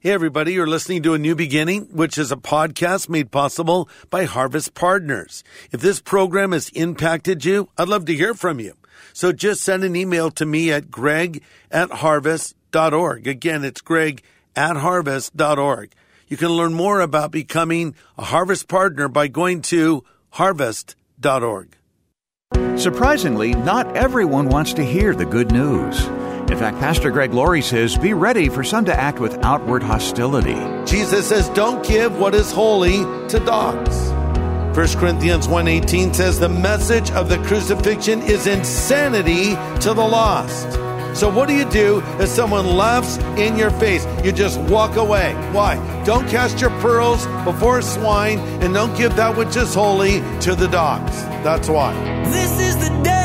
Hey, everybody, you're listening to A New Beginning, which is a podcast made possible by Harvest Partners. If this program has impacted you, I'd love to hear from you. So just send an email to me at greg at harvest.org. Again, it's greg at harvest.org. You can learn more about becoming a Harvest Partner by going to harvest.org. Surprisingly, not everyone wants to hear the good news. In fact, Pastor Greg Laurie says, be ready for some to act with outward hostility. Jesus says, don't give what is holy to dogs. 1 Corinthians 1.18 says, the message of the crucifixion is insanity to the lost. So what do you do if someone laughs in your face? You just walk away. Why? Don't cast your pearls before swine and don't give that which is holy to the dogs. That's why. This is the day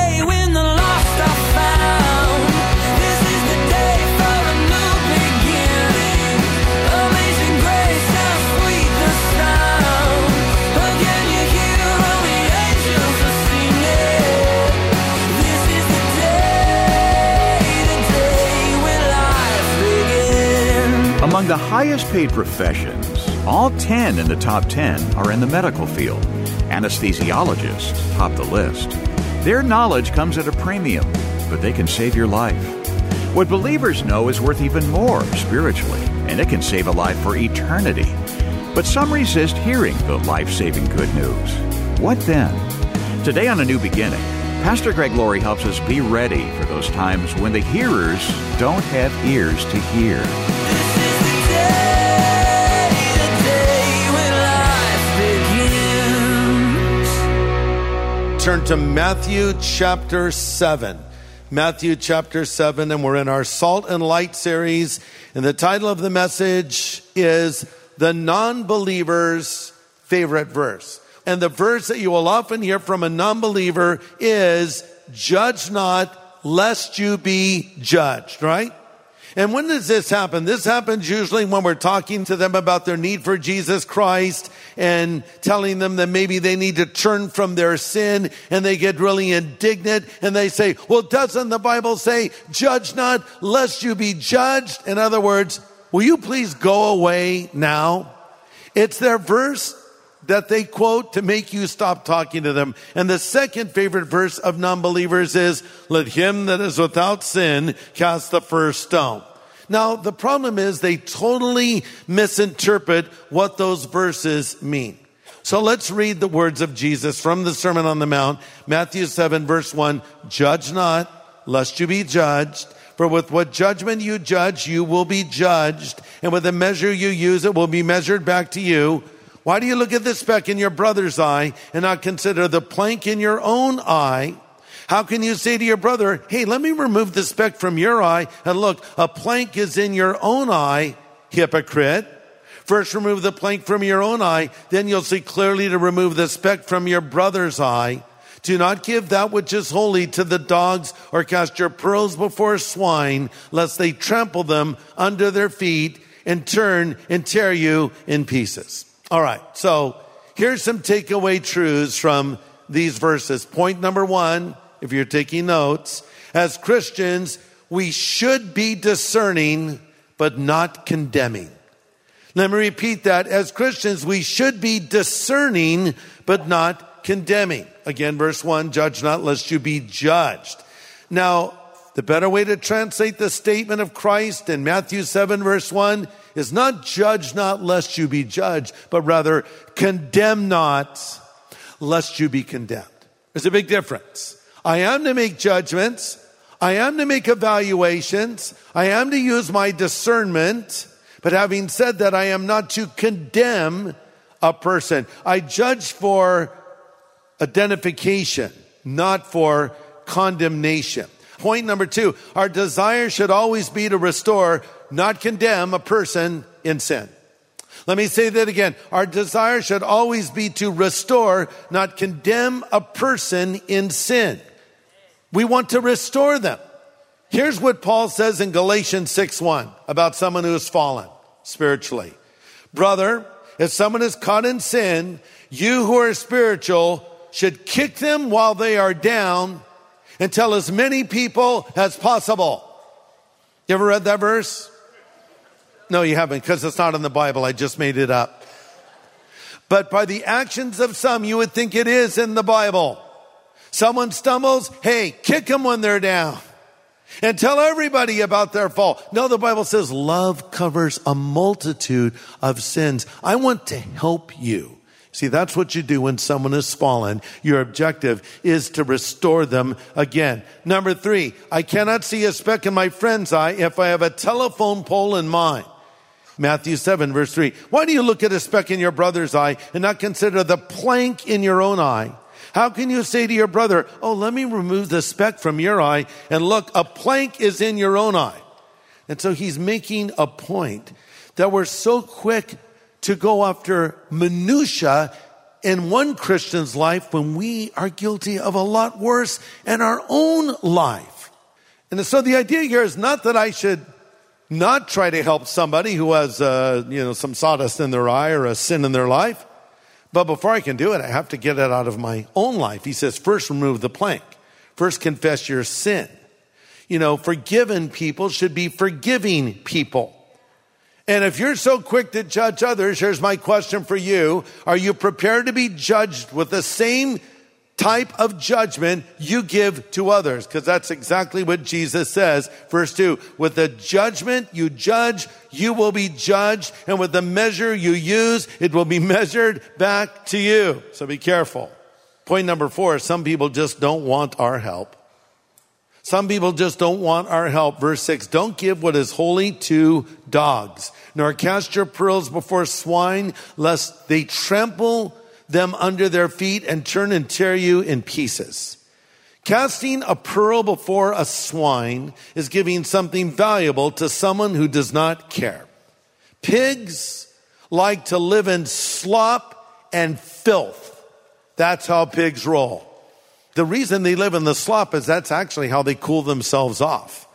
Among the highest paid professions, all 10 in the top 10 are in the medical field. Anesthesiologists top the list. Their knowledge comes at a premium, but they can save your life. What believers know is worth even more spiritually, and it can save a life for eternity. But some resist hearing the life saving good news. What then? Today on A New Beginning, Pastor Greg Laurie helps us be ready for those times when the hearers don't have ears to hear. Turn to Matthew chapter 7. Matthew chapter 7, and we're in our Salt and Light series. And the title of the message is The Non Believer's Favorite Verse. And the verse that you will often hear from a non believer is, Judge not, lest you be judged, right? And when does this happen? This happens usually when we're talking to them about their need for Jesus Christ and telling them that maybe they need to turn from their sin and they get really indignant and they say, well, doesn't the Bible say, judge not lest you be judged? In other words, will you please go away now? It's their verse that they quote to make you stop talking to them. And the second favorite verse of non-believers is, let him that is without sin cast the first stone. Now, the problem is they totally misinterpret what those verses mean. So let's read the words of Jesus from the Sermon on the Mount, Matthew 7 verse 1, judge not, lest you be judged. For with what judgment you judge, you will be judged. And with the measure you use, it will be measured back to you. Why do you look at the speck in your brother's eye and not consider the plank in your own eye? How can you say to your brother, Hey, let me remove the speck from your eye and look, a plank is in your own eye, hypocrite. First remove the plank from your own eye, then you'll see clearly to remove the speck from your brother's eye. Do not give that which is holy to the dogs or cast your pearls before swine, lest they trample them under their feet and turn and tear you in pieces. All right. So here's some takeaway truths from these verses. Point number one, if you're taking notes, as Christians, we should be discerning, but not condemning. Let me repeat that. As Christians, we should be discerning, but not condemning. Again, verse one, judge not lest you be judged. Now, the better way to translate the statement of Christ in Matthew 7 verse 1 is not judge not lest you be judged, but rather condemn not lest you be condemned. There's a big difference. I am to make judgments. I am to make evaluations. I am to use my discernment. But having said that, I am not to condemn a person. I judge for identification, not for condemnation. Point number two, our desire should always be to restore, not condemn a person in sin. Let me say that again. Our desire should always be to restore, not condemn a person in sin. We want to restore them. Here's what Paul says in Galatians 6 1 about someone who has fallen spiritually. Brother, if someone is caught in sin, you who are spiritual should kick them while they are down and tell as many people as possible. You ever read that verse? No, you haven't, because it's not in the Bible. I just made it up. But by the actions of some, you would think it is in the Bible. Someone stumbles, hey, kick them when they're down. And tell everybody about their fall. No, the Bible says love covers a multitude of sins. I want to help you. See, that's what you do when someone has fallen. Your objective is to restore them again. Number three, I cannot see a speck in my friend's eye if I have a telephone pole in mine. Matthew 7 verse 3. Why do you look at a speck in your brother's eye and not consider the plank in your own eye? How can you say to your brother, Oh, let me remove the speck from your eye and look, a plank is in your own eye. And so he's making a point that we're so quick to go after minutia in one Christian's life when we are guilty of a lot worse in our own life. And so the idea here is not that I should not try to help somebody who has, uh, you know, some sawdust in their eye or a sin in their life. But before I can do it, I have to get it out of my own life. He says, first remove the plank. First confess your sin. You know, forgiven people should be forgiving people. And if you're so quick to judge others, here's my question for you. Are you prepared to be judged with the same type of judgment you give to others? Because that's exactly what Jesus says. Verse two, with the judgment you judge, you will be judged. And with the measure you use, it will be measured back to you. So be careful. Point number four, some people just don't want our help. Some people just don't want our help. Verse six, don't give what is holy to dogs, nor cast your pearls before swine, lest they trample them under their feet and turn and tear you in pieces. Casting a pearl before a swine is giving something valuable to someone who does not care. Pigs like to live in slop and filth. That's how pigs roll. The reason they live in the slop is that's actually how they cool themselves off.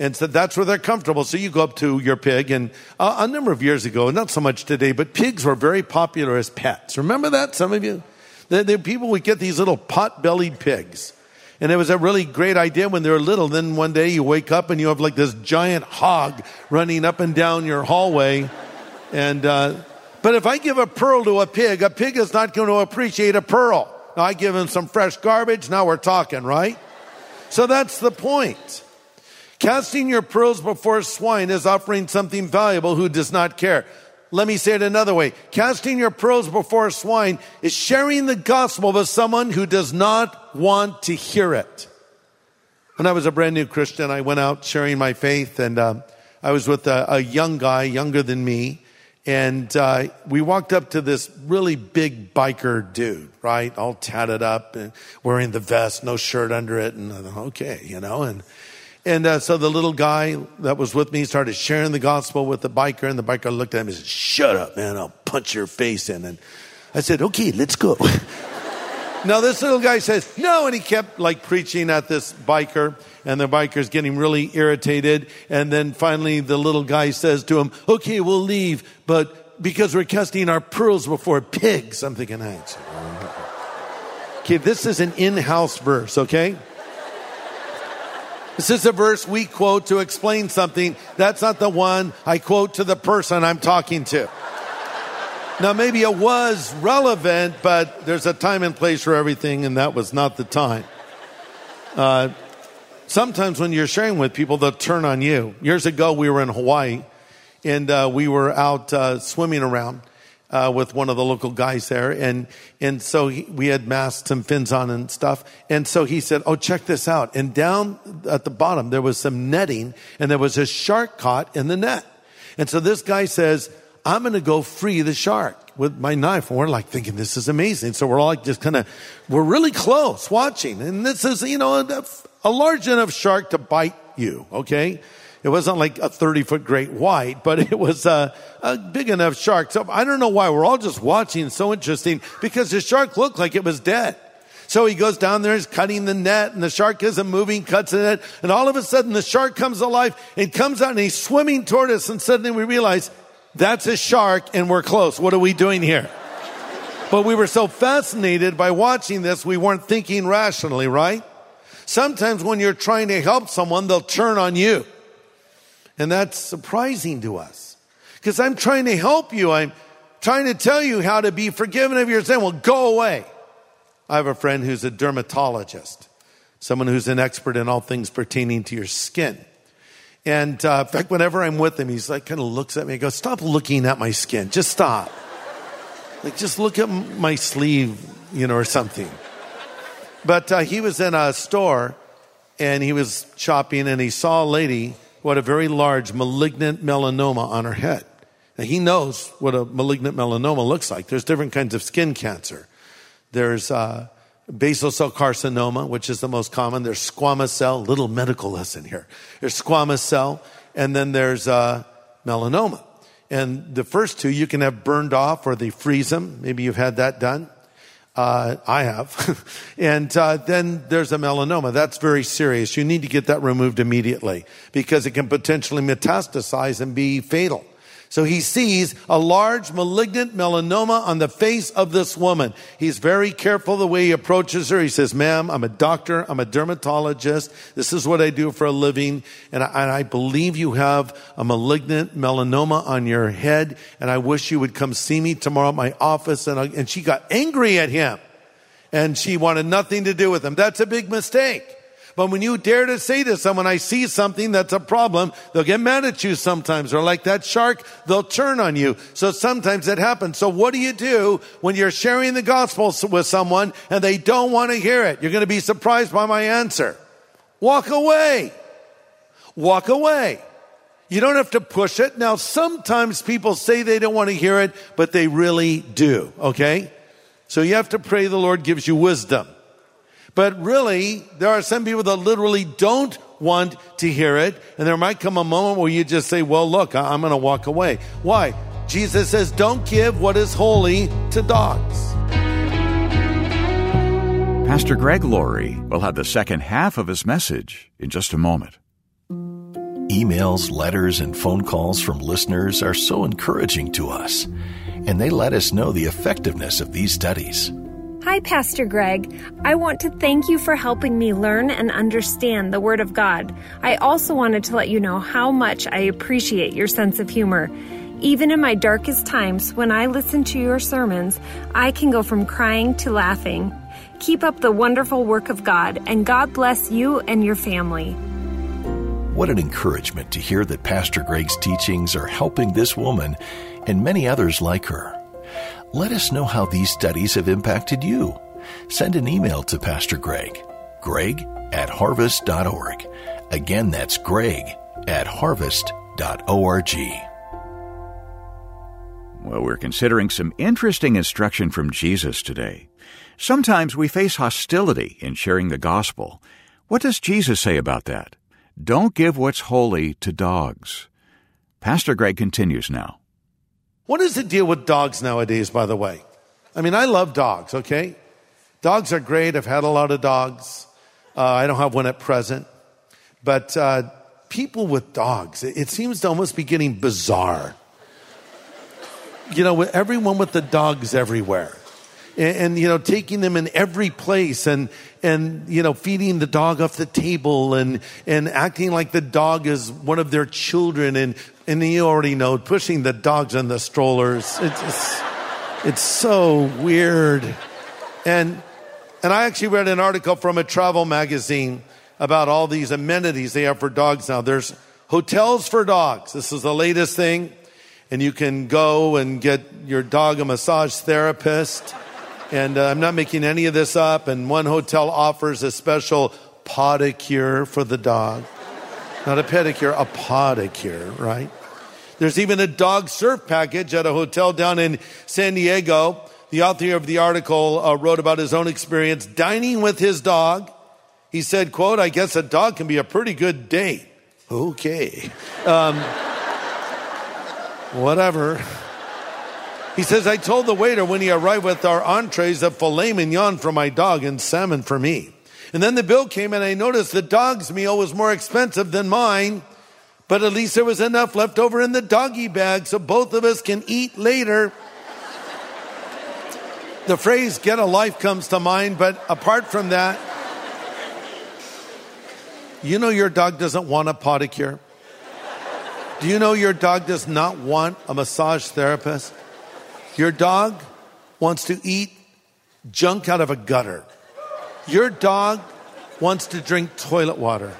And so that's where they're comfortable. So you go up to your pig and uh, a number of years ago, not so much today, but pigs were very popular as pets. Remember that? Some of you? The, the people would get these little pot-bellied pigs. And it was a really great idea when they were little. Then one day you wake up and you have like this giant hog running up and down your hallway. And, uh, but if I give a pearl to a pig, a pig is not going to appreciate a pearl. Now I give him some fresh garbage. Now we're talking, right? So that's the point. Casting your pearls before swine is offering something valuable who does not care. Let me say it another way. Casting your pearls before swine is sharing the gospel with someone who does not want to hear it. When I was a brand new Christian, I went out sharing my faith and uh, I was with a, a young guy, younger than me, and uh, we walked up to this really big biker dude, right? All tatted up and wearing the vest, no shirt under it. And okay, you know, and, and uh, so the little guy that was with me started sharing the gospel with the biker, and the biker looked at him and said, Shut up, man, I'll punch your face in. And I said, Okay, let's go. now this little guy says, No, and he kept like preaching at this biker, and the biker's getting really irritated. And then finally the little guy says to him, Okay, we'll leave, but because we're casting our pearls before pigs, I'm thinking, "Ah, it's- Okay, this is an in-house verse, okay? This is a verse we quote to explain something. That's not the one I quote to the person I'm talking to. Now, maybe it was relevant, but there's a time and place for everything, and that was not the time. Uh, sometimes when you're sharing with people, they'll turn on you. Years ago, we were in Hawaii, and uh, we were out uh, swimming around uh, with one of the local guys there, and and so he, we had masks and fins on and stuff, and so he said, "Oh, check this out!" And down at the bottom there was some netting, and there was a shark caught in the net, and so this guy says, "I'm going to go free the shark." With my knife, and we're like thinking this is amazing. So we're all like just kind of, we're really close watching, and this is you know a, a large enough shark to bite you. Okay, it wasn't like a 30 foot great white, but it was a, a big enough shark. So I don't know why we're all just watching. So interesting because the shark looked like it was dead. So he goes down there, he's cutting the net, and the shark isn't moving, cuts the net, and all of a sudden the shark comes alive and comes out and he's swimming toward us, and suddenly we realize that's a shark and we're close. What are we doing here? But we were so fascinated by watching this, we weren't thinking rationally, right? Sometimes when you're trying to help someone, they'll turn on you. And that's surprising to us. because I'm trying to help you. I'm trying to tell you how to be forgiven of your sin. Well, go away. I have a friend who's a dermatologist, someone who's an expert in all things pertaining to your skin. And uh, in fact, whenever I'm with him, he's like, kind of looks at me and goes, Stop looking at my skin. Just stop. like, just look at my sleeve, you know, or something. But uh, he was in a store and he was shopping and he saw a lady who had a very large malignant melanoma on her head. Now, he knows what a malignant melanoma looks like. There's different kinds of skin cancer. There's uh, basal cell carcinoma, which is the most common. There's squamous cell, little medical lesson here. There's squamous cell, and then there's uh, melanoma. And the first two you can have burned off or they freeze them. Maybe you've had that done. Uh, I have. and uh, then there's a melanoma. That's very serious. You need to get that removed immediately because it can potentially metastasize and be fatal. So he sees a large malignant melanoma on the face of this woman. He's very careful the way he approaches her. He says, ma'am, I'm a doctor. I'm a dermatologist. This is what I do for a living. And I, and I believe you have a malignant melanoma on your head. And I wish you would come see me tomorrow at my office. And, I, and she got angry at him and she wanted nothing to do with him. That's a big mistake. But when you dare to say to someone, I see something that's a problem, they'll get mad at you sometimes. Or like that shark, they'll turn on you. So sometimes it happens. So what do you do when you're sharing the gospel with someone and they don't want to hear it? You're going to be surprised by my answer. Walk away. Walk away. You don't have to push it. Now, sometimes people say they don't want to hear it, but they really do. Okay? So you have to pray the Lord gives you wisdom. But really, there are some people that literally don't want to hear it. And there might come a moment where you just say, well, look, I'm going to walk away. Why? Jesus says, don't give what is holy to dogs. Pastor Greg Laurie will have the second half of his message in just a moment. Emails, letters, and phone calls from listeners are so encouraging to us, and they let us know the effectiveness of these studies. Hi, Pastor Greg. I want to thank you for helping me learn and understand the Word of God. I also wanted to let you know how much I appreciate your sense of humor. Even in my darkest times, when I listen to your sermons, I can go from crying to laughing. Keep up the wonderful work of God, and God bless you and your family. What an encouragement to hear that Pastor Greg's teachings are helping this woman and many others like her. Let us know how these studies have impacted you. Send an email to Pastor Greg, greg at harvest.org. Again, that's greg at harvest.org. Well, we're considering some interesting instruction from Jesus today. Sometimes we face hostility in sharing the gospel. What does Jesus say about that? Don't give what's holy to dogs. Pastor Greg continues now. What is the deal with dogs nowadays, by the way? I mean, I love dogs, okay? Dogs are great. I've had a lot of dogs. Uh, I don't have one at present. But uh, people with dogs, it, seems to almost be getting bizarre. You know, with everyone with the dogs everywhere. And, and, you know, taking them in every place and, and, you know, feeding the dog off the table and, and acting like the dog is one of their children and, and you already know, pushing the dogs in the strollers. It's, it's, it's so weird. And, and I actually read an article from a travel magazine about all these amenities they have for dogs now. There's hotels for dogs. This is the latest thing. And you can go and get your dog a massage therapist. And uh, I'm not making any of this up. And one hotel offers a special pawdicure for the dog. Not a pedicure, a pawdicure, right? There's even a dog surf package at a hotel down in San Diego. The author of the article uh, wrote about his own experience dining with his dog. He said, quote, I guess a dog can be a pretty good date. Okay. Um, whatever. He says, I told the waiter when he arrived with our entrees of filet mignon for my dog and salmon for me. And then the bill came and I noticed the dog's meal was more expensive than mine, but at least there was enough left over in the doggy bag so both of us can eat later. The phrase get a life comes to mind, but apart from that, you know your dog doesn't want a pawdicure. Do you know your dog does not want a massage therapist? Your dog wants to eat junk out of a gutter. Your dog wants to drink toilet water.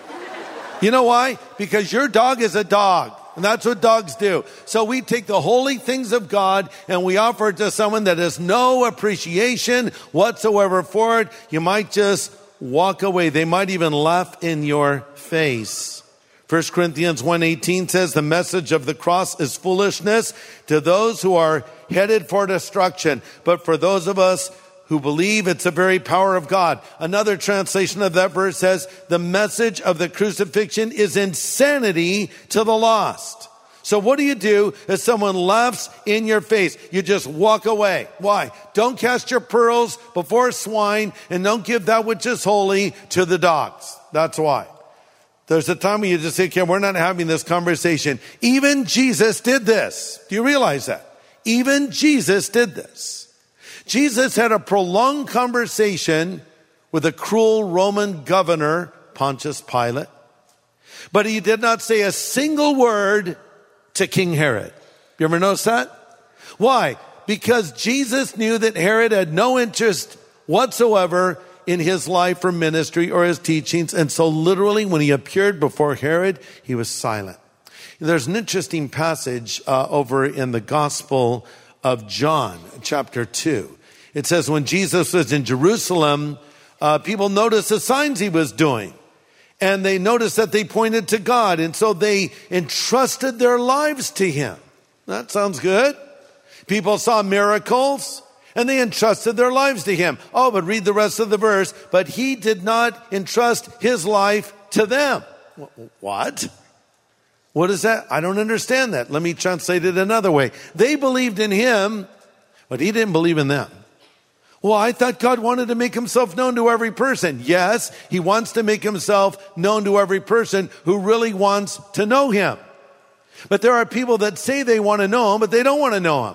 You know why? Because your dog is a dog. And that's what dogs do. So we take the holy things of God and we offer it to someone that has no appreciation whatsoever for it. You might just walk away. They might even laugh in your face. 1 Corinthians 1:18 says the message of the cross is foolishness to those who are headed for destruction, but for those of us who believe it's the very power of God. Another translation of that verse says the message of the crucifixion is insanity to the lost. So what do you do if someone laughs in your face? You just walk away. Why? Don't cast your pearls before swine and don't give that which is holy to the dogs. That's why. There's a time when you just say, okay, we're not having this conversation. Even Jesus did this. Do you realize that? Even Jesus did this. Jesus had a prolonged conversation with a cruel Roman governor, Pontius Pilate, but he did not say a single word to King Herod. You ever notice that? Why? Because Jesus knew that Herod had no interest whatsoever in his life or ministry or his teachings. And so literally when he appeared before Herod, he was silent. There's an interesting passage uh, over in the Gospel of John, chapter 2. It says, when Jesus was in Jerusalem, uh, people noticed the signs he was doing. And they noticed that they pointed to God. And so they entrusted their lives to him. That sounds good. People saw miracles and they entrusted their lives to him. Oh, but read the rest of the verse. But he did not entrust his life to them. What? What is that? I don't understand that. Let me translate it another way. They believed in him, but he didn't believe in them. Well, I thought God wanted to make himself known to every person. Yes, he wants to make himself known to every person who really wants to know him. But there are people that say they want to know him, but they don't want to know him.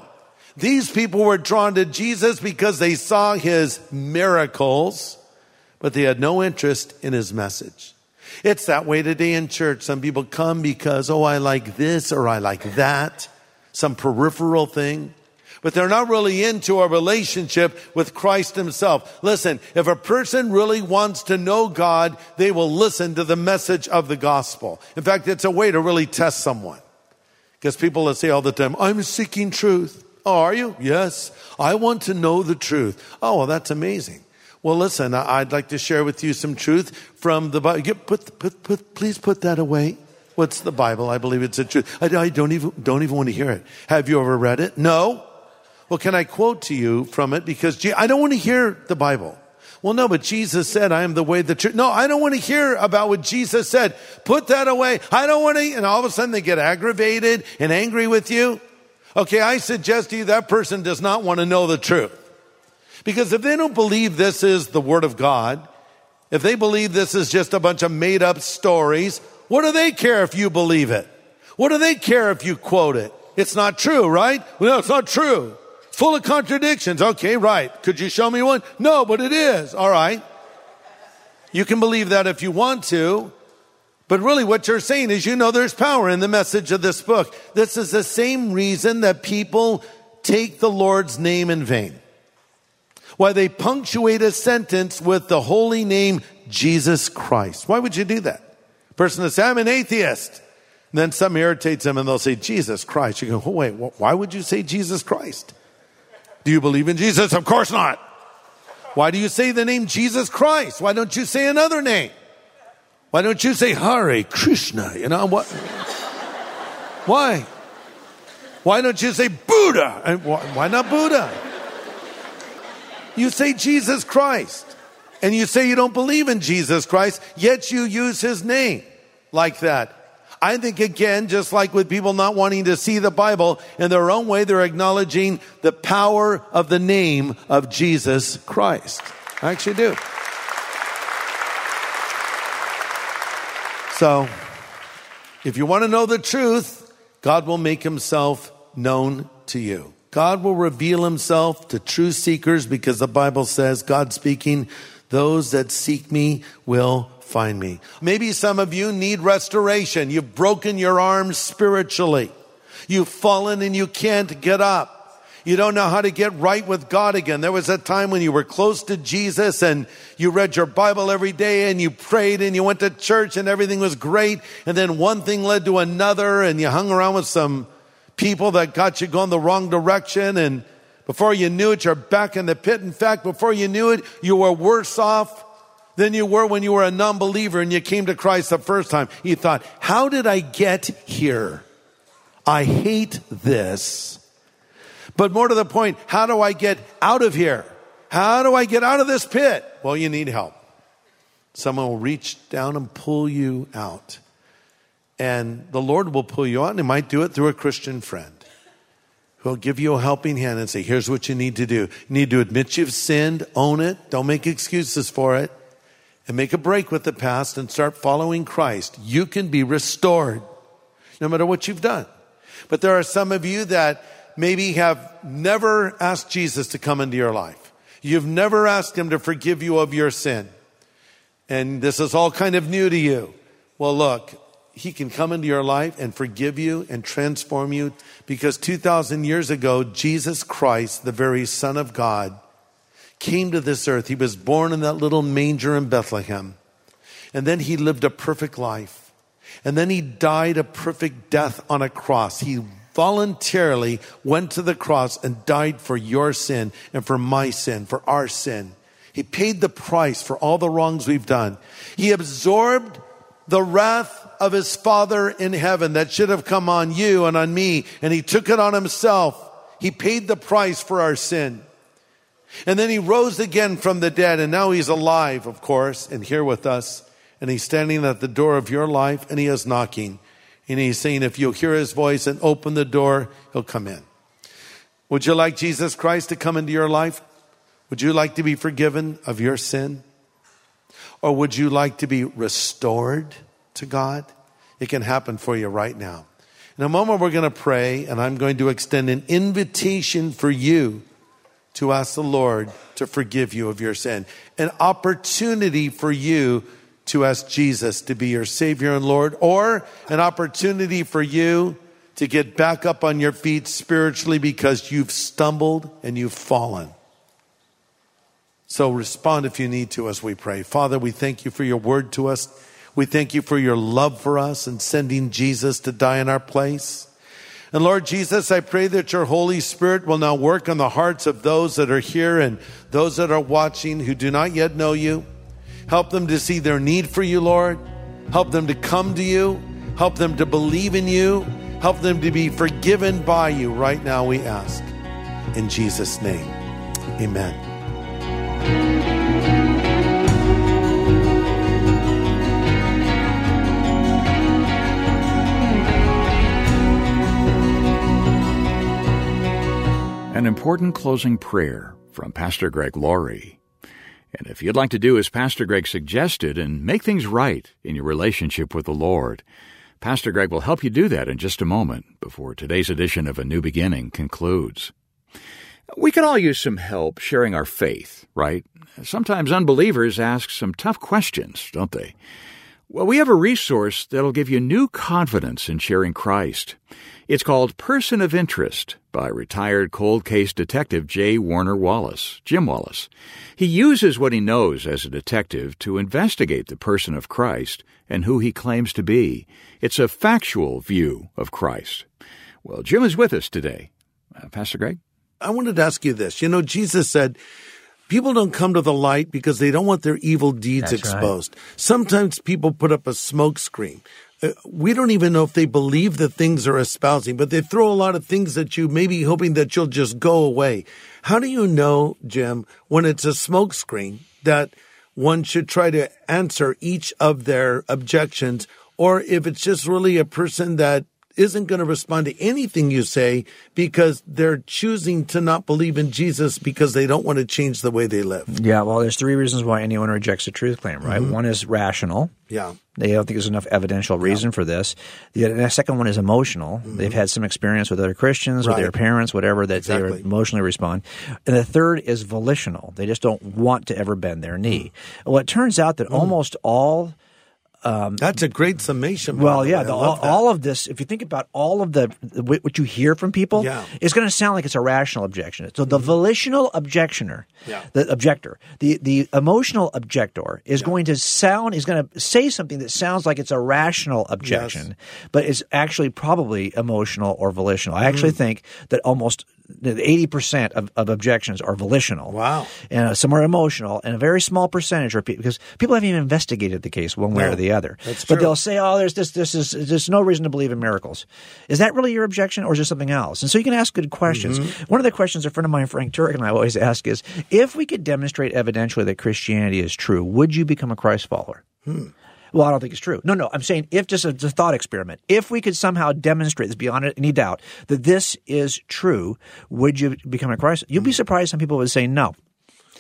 These people were drawn to Jesus because they saw his miracles, but they had no interest in his message. It's that way today in church. Some people come because, oh, I like this or I like that, some peripheral thing. But they're not really into a relationship with Christ himself. Listen, if a person really wants to know God, they will listen to the message of the gospel. In fact, it's a way to really test someone. Because people will say all the time, I'm seeking truth. Oh, are you? Yes. I want to know the truth. Oh, well, that's amazing. Well, listen, I'd like to share with you some truth from the Bible. Put, put, put, please put that away. What's the Bible? I believe it's a truth. I, I don't even, don't even want to hear it. Have you ever read it? No. Well, can I quote to you from it? Because I don't want to hear the Bible. Well, no, but Jesus said, I am the way, the truth. No, I don't want to hear about what Jesus said. Put that away. I don't want to, and all of a sudden they get aggravated and angry with you. Okay, I suggest to you that person does not want to know the truth. Because if they don't believe this is the Word of God, if they believe this is just a bunch of made up stories, what do they care if you believe it? What do they care if you quote it? It's not true, right? No, it's not true. Full of contradictions. Okay, right. Could you show me one? No, but it is. All right. You can believe that if you want to. But really what you're saying is you know there's power in the message of this book. This is the same reason that people take the Lord's name in vain. Why they punctuate a sentence with the holy name Jesus Christ. Why would you do that? Person will say, I'm an atheist. And then something irritates them and they'll say, Jesus Christ. You go, oh, wait, why would you say Jesus Christ? Do you believe in Jesus? Of course not. Why do you say the name Jesus Christ? Why don't you say another name? Why don't you say Hare Krishna? You know what? Why? Why don't you say Buddha? And why not Buddha? You say Jesus Christ. And you say you don't believe in Jesus Christ, yet you use his name like that. I think again, just like with people not wanting to see the Bible in their own way, they're acknowledging the power of the name of Jesus Christ. I actually do. So, if you want to know the truth, God will make himself known to you. God will reveal himself to true seekers because the Bible says, God speaking, those that seek me will find me. Maybe some of you need restoration. You've broken your arms spiritually. You've fallen and you can't get up. You don't know how to get right with God again. There was a time when you were close to Jesus and you read your Bible every day and you prayed and you went to church and everything was great. And then one thing led to another and you hung around with some people that got you going the wrong direction. And before you knew it, you're back in the pit. In fact, before you knew it, you were worse off than you were when you were a non-believer and you came to Christ the first time. You thought, how did I get here? I hate this. But more to the point, how do I get out of here? How do I get out of this pit? Well, you need help. Someone will reach down and pull you out. And the Lord will pull you out, and He might do it through a Christian friend who'll give you a helping hand and say, Here's what you need to do. You need to admit you've sinned, own it, don't make excuses for it, and make a break with the past and start following Christ. You can be restored no matter what you've done. But there are some of you that maybe have never asked Jesus to come into your life. You've never asked him to forgive you of your sin. And this is all kind of new to you. Well, look, he can come into your life and forgive you and transform you because 2,000 years ago, Jesus Christ, the very Son of God, came to this earth. He was born in that little manger in Bethlehem. And then he lived a perfect life. And then he died a perfect death on a cross. He voluntarily went to the cross and died for your sin and for my sin, for our sin. He paid the price for all the wrongs we've done. He absorbed the wrath of his Father in heaven that should have come on you and on me, and he took it on himself. He paid the price for our sin. And then he rose again from the dead, and now he's alive, of course, and here with us. And he's standing at the door of your life, and he is knocking. And he's saying, if you'll hear his voice and open the door, he'll come in. Would you like Jesus Christ to come into your life? Would you like to be forgiven of your sin? Or would you like to be restored to God? It can happen for you right now. In a moment, we're going to pray, and I'm going to extend an invitation for you to ask the Lord to forgive you of your sin, an opportunity for you to ask Jesus to be your Savior and Lord, or an opportunity for you to get back up on your feet spiritually because you've stumbled and you've fallen. So respond if you need to as we pray. Father, we thank you for your word to us. We thank you for your love for us and sending Jesus to die in our place. And Lord Jesus, I pray that your Holy Spirit will now work on the hearts of those that are here and those that are watching who do not yet know you. Help them to see their need for you, Lord. Help them to come to you. Help them to believe in you. Help them to be forgiven by you right now, we ask. In Jesus' name, amen. Important closing prayer from Pastor Greg Laurie. And if you'd like to do as Pastor Greg suggested and make things right in your relationship with the Lord, Pastor Greg will help you do that in just a moment before today's edition of A New Beginning concludes. We can all use some help sharing our faith, right? Sometimes unbelievers ask some tough questions, don't they? Well, we have a resource that'll give you new confidence in sharing Christ. It's called Person of Interest by retired cold case detective J. Warner Wallace, Jim Wallace. He uses what he knows as a detective to investigate the person of Christ and who he claims to be. It's a factual view of Christ. Well, Jim is with us today. Uh, Pastor Greg? I wanted to ask you this. You know, Jesus said, People don't come to the light because they don't want their evil deeds That's right. exposed. Sometimes people put up a smoke screen. Uh, we don't even know if they believe the things they're espousing, but they throw a lot of things at you, maybe hoping that you'll just go away. How do you know, Jim, when it's a smoke screen that one should try to answer each of their objections, or if it's just really a person that isn't going to respond to anything you say because they're choosing to not believe in Jesus because they don't want to change the way they live. Yeah, well, there's three reasons why anyone rejects a truth claim, right? Mm-hmm. One is rational. Yeah. They don't think there's enough evidential reason for this. The, the second one is emotional. They've had some experience with other Christians, with Mm-hmm. Their parents, whatever, that Exactly. they emotionally respond. And the third is volitional. They just don't want to ever bend their knee. Mm. Well, it turns out that almost all That's a great summation. well, yeah, the, all, all of this. If you think about all of the, what you hear from people, Yeah. it's going to sound like it's a rational objection. So the volitional objectioner, Yeah. the objector, the the emotional objector is going to sound is going to say something that sounds like it's a rational objection, but is actually probably emotional or volitional. I Mm. actually think that almost. Eighty percent of, of objections are volitional. Wow. and uh, some are emotional, and a very small percentage are pe- because people haven't even investigated the case one way No, or the other. that's true. but they'll say, "Oh, there's this, this is there's no reason to believe in miracles." Is that really your objection, or is it something else? And so you can ask good questions. Mm-hmm. One of the questions a friend of mine, Frank Turek, and I always ask is, if we could demonstrate evidentially that Christianity is true, would you become a Christ follower? Hmm. Well, I don't think it's true. No, no. I'm saying if just a, a thought experiment, if we could somehow demonstrate this beyond any doubt that this is true, would you become a Christ? You'd be surprised some people would say no.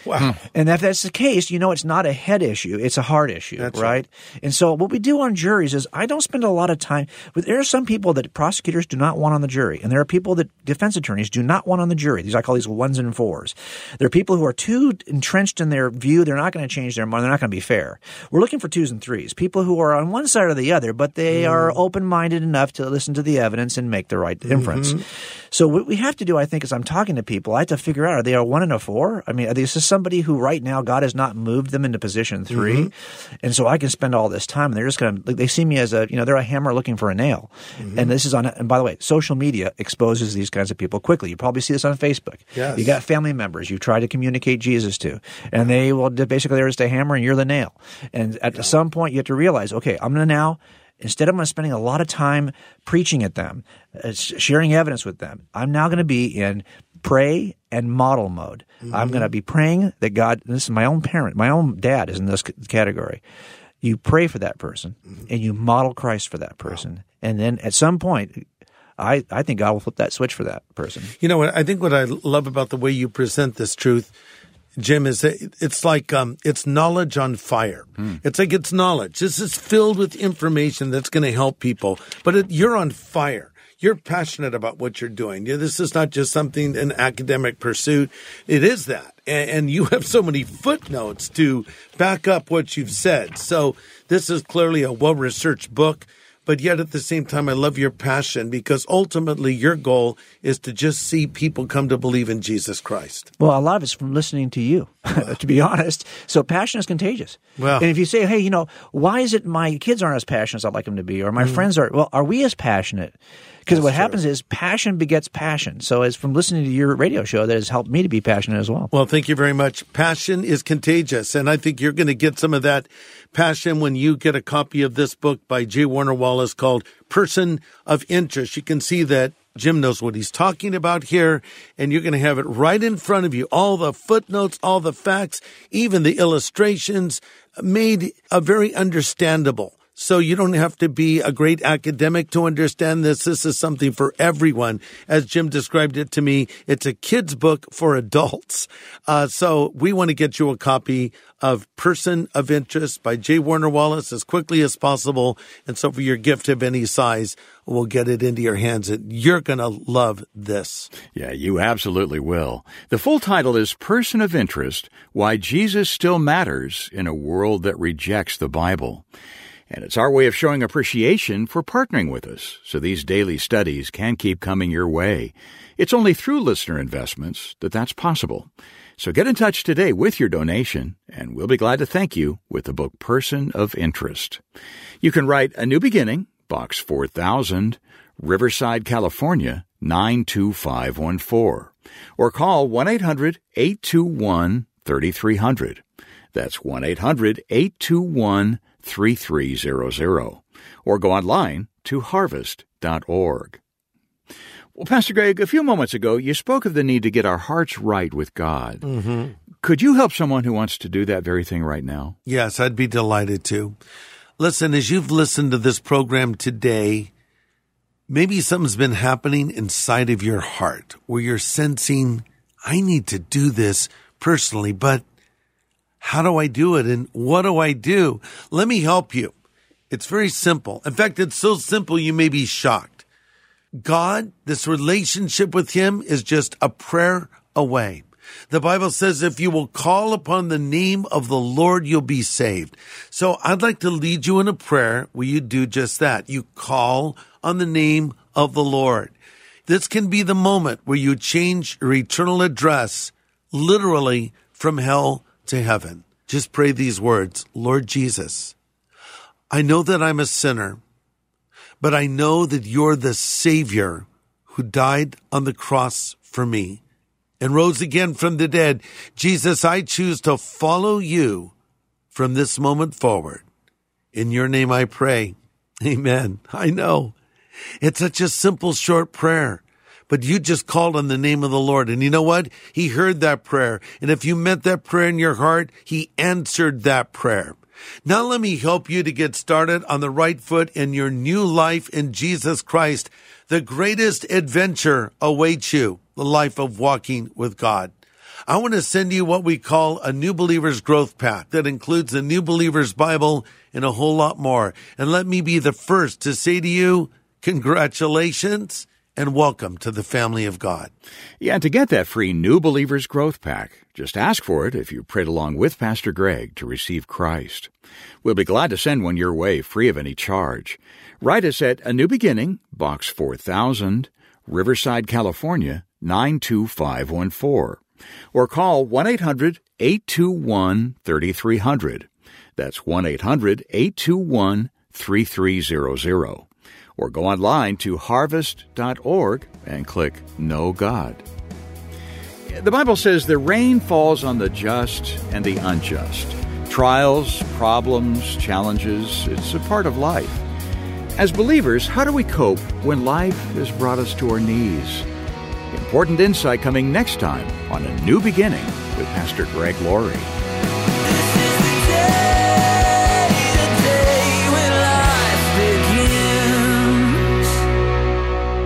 Wow. Hmm. And if that's the case, you know it's not a head issue; it's a heart issue, That's right? And so, what we do on juries is I don't spend a lot of time. But there are some people that prosecutors do not want on the jury, and there are people that defense attorneys do not want on the jury. These I call these ones and fours. There are people who are too entrenched in their view; they're not going to change their mind. They're not going to be fair. We're looking for twos and threes, people who are on one side or the other, but they mm-hmm. are open-minded enough to listen to the evidence and make the right inference. Mm-hmm. So what we have to do, I think, is I'm talking to people. I have to figure out: are they a one and a four? I mean, are this is somebody who right now God has not moved them into position 3 and so I can spend all this time, and they're just going to. They see me as a, you know, they're a hammer looking for a nail, and this is on. And by the way, social media exposes these kinds of people quickly. You probably see this on Facebook. Yes. You got family members you try to communicate Jesus to, and they will basically they're just a hammer, and you're the nail. And at some point, you have to realize, okay, I'm going to now instead of spending a lot of time preaching at them, uh, sharing evidence with them, I'm now going to be in pray and model mode. I'm going to be praying that God, this is my own parent, my own dad is in this category. You pray for that person and you model Christ for that person. And then at some point, I, I think God will flip that switch for that person. You know what? I think what I love about the way you present this truth, Jim, is that it's like um, it's knowledge on fire. It's like it's knowledge. This is filled with information that's going to help people, but it, you're on fire. You're passionate about what you're doing. This is not just something an academic pursuit. It is that, and, and you have so many footnotes to back up what you've said. So this is clearly a well-researched book but yet at the same time, I love your passion because ultimately your goal is to just see people come to believe in Jesus Christ. Well, a lot of it's from listening to you, to be honest. So passion is contagious. Well- and if you say, hey, you know, why is it my kids aren't as passionate as I'd like them to be, or my mm. friends are, well, are we as passionate? Because what happens is passion begets passion. So it's from listening to your radio show that has helped me to be passionate as well. Well, thank you very much. Passion is contagious, and I think you're going to get some of that passion when you get a copy of this book by J. Warner Wallace called Person of Interest. You can see that Jim knows what he's talking about here, and you're going to have it right in front of you. All the footnotes, all the facts, even the illustrations made a very understandable. So you don't have to be a great academic to understand this. This is something for everyone. As Jim described it to me, it's a kid's book for adults. Uh, so we want to get you a copy of Person of Interest by J. Warner Wallace as quickly as possible. And so for your gift of any size, we'll get it into your hands. And you're going to love this. Yeah, you absolutely will. The full title is Person of Interest Why Jesus Still Matters in a World That Rejects the Bible. And it's our way of showing appreciation for partnering with us so these daily studies can keep coming your way. It's only through listener investments that that's possible. So get in touch today with your donation, and we'll be glad to thank you with the book Person of Interest. You can write A New Beginning, Box 4000, Riverside, California 92514, or call 1 800 821 3300. That's 1 800 821 3300. Or go online to harvest.org. Well, Pastor Greg, a few moments ago, you spoke of the need to get our hearts right with God. Mm-hmm. Could you help someone who wants to do that very thing right now? Yes, I'd be delighted to. Listen, as you've listened to this program today, Maybe something's been happening inside of your heart where you're sensing, I need to do this personally, but how do I do it? And what do I do? Let me help you. It's very simple. In fact, it's so simple you may be shocked. God, this relationship with Him is just a prayer away. The Bible says if you will call upon the name of the Lord, you'll be saved. So I'd like to lead you in a prayer where you do just that. You call on the name of the Lord. This can be the moment where you change your eternal address literally from hell to heaven. Just pray these words. Lord Jesus, I know that I'm a sinner, but I know that you're the savior who died on the cross for me and rose again from the dead. Jesus, I choose to follow you from this moment forward. In your name I pray. Amen. I know. It's such a simple, short prayer. But you just called on the name of the Lord. And you know what? He heard that prayer. And if you meant that prayer in your heart, He answered that prayer. Now let me help you to get started on the right foot in your new life in Jesus Christ. The greatest adventure awaits you, the life of walking with God. I want to send you what we call a New Believer's Growth Pack that includes the New Believer's Bible and a whole lot more. And let me be the first to say to you, congratulations and welcome to the family of God. Yeah, and to get that free New Believers Growth Pack, just ask for it if you prayed along with Pastor Greg to receive Christ. We'll be glad to send one your way free of any charge. Write us at A New Beginning, Box 4000, Riverside, California 92514. Or call 1 800 821 3300. That's 1 800 821 3300 or go online to harvest.org and click Know God. The Bible says the rain falls on the just and the unjust. Trials, problems, challenges, it's a part of life. As believers, how do we cope when life has brought us to our knees? Important insight coming next time on A New Beginning with Pastor Greg Laurie.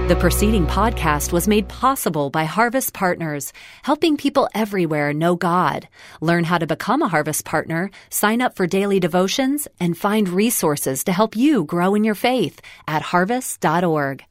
The preceding podcast was made possible by Harvest Partners, helping people everywhere know God. Learn how to become a Harvest Partner, sign up for daily devotions, and find resources to help you grow in your faith at harvest.org.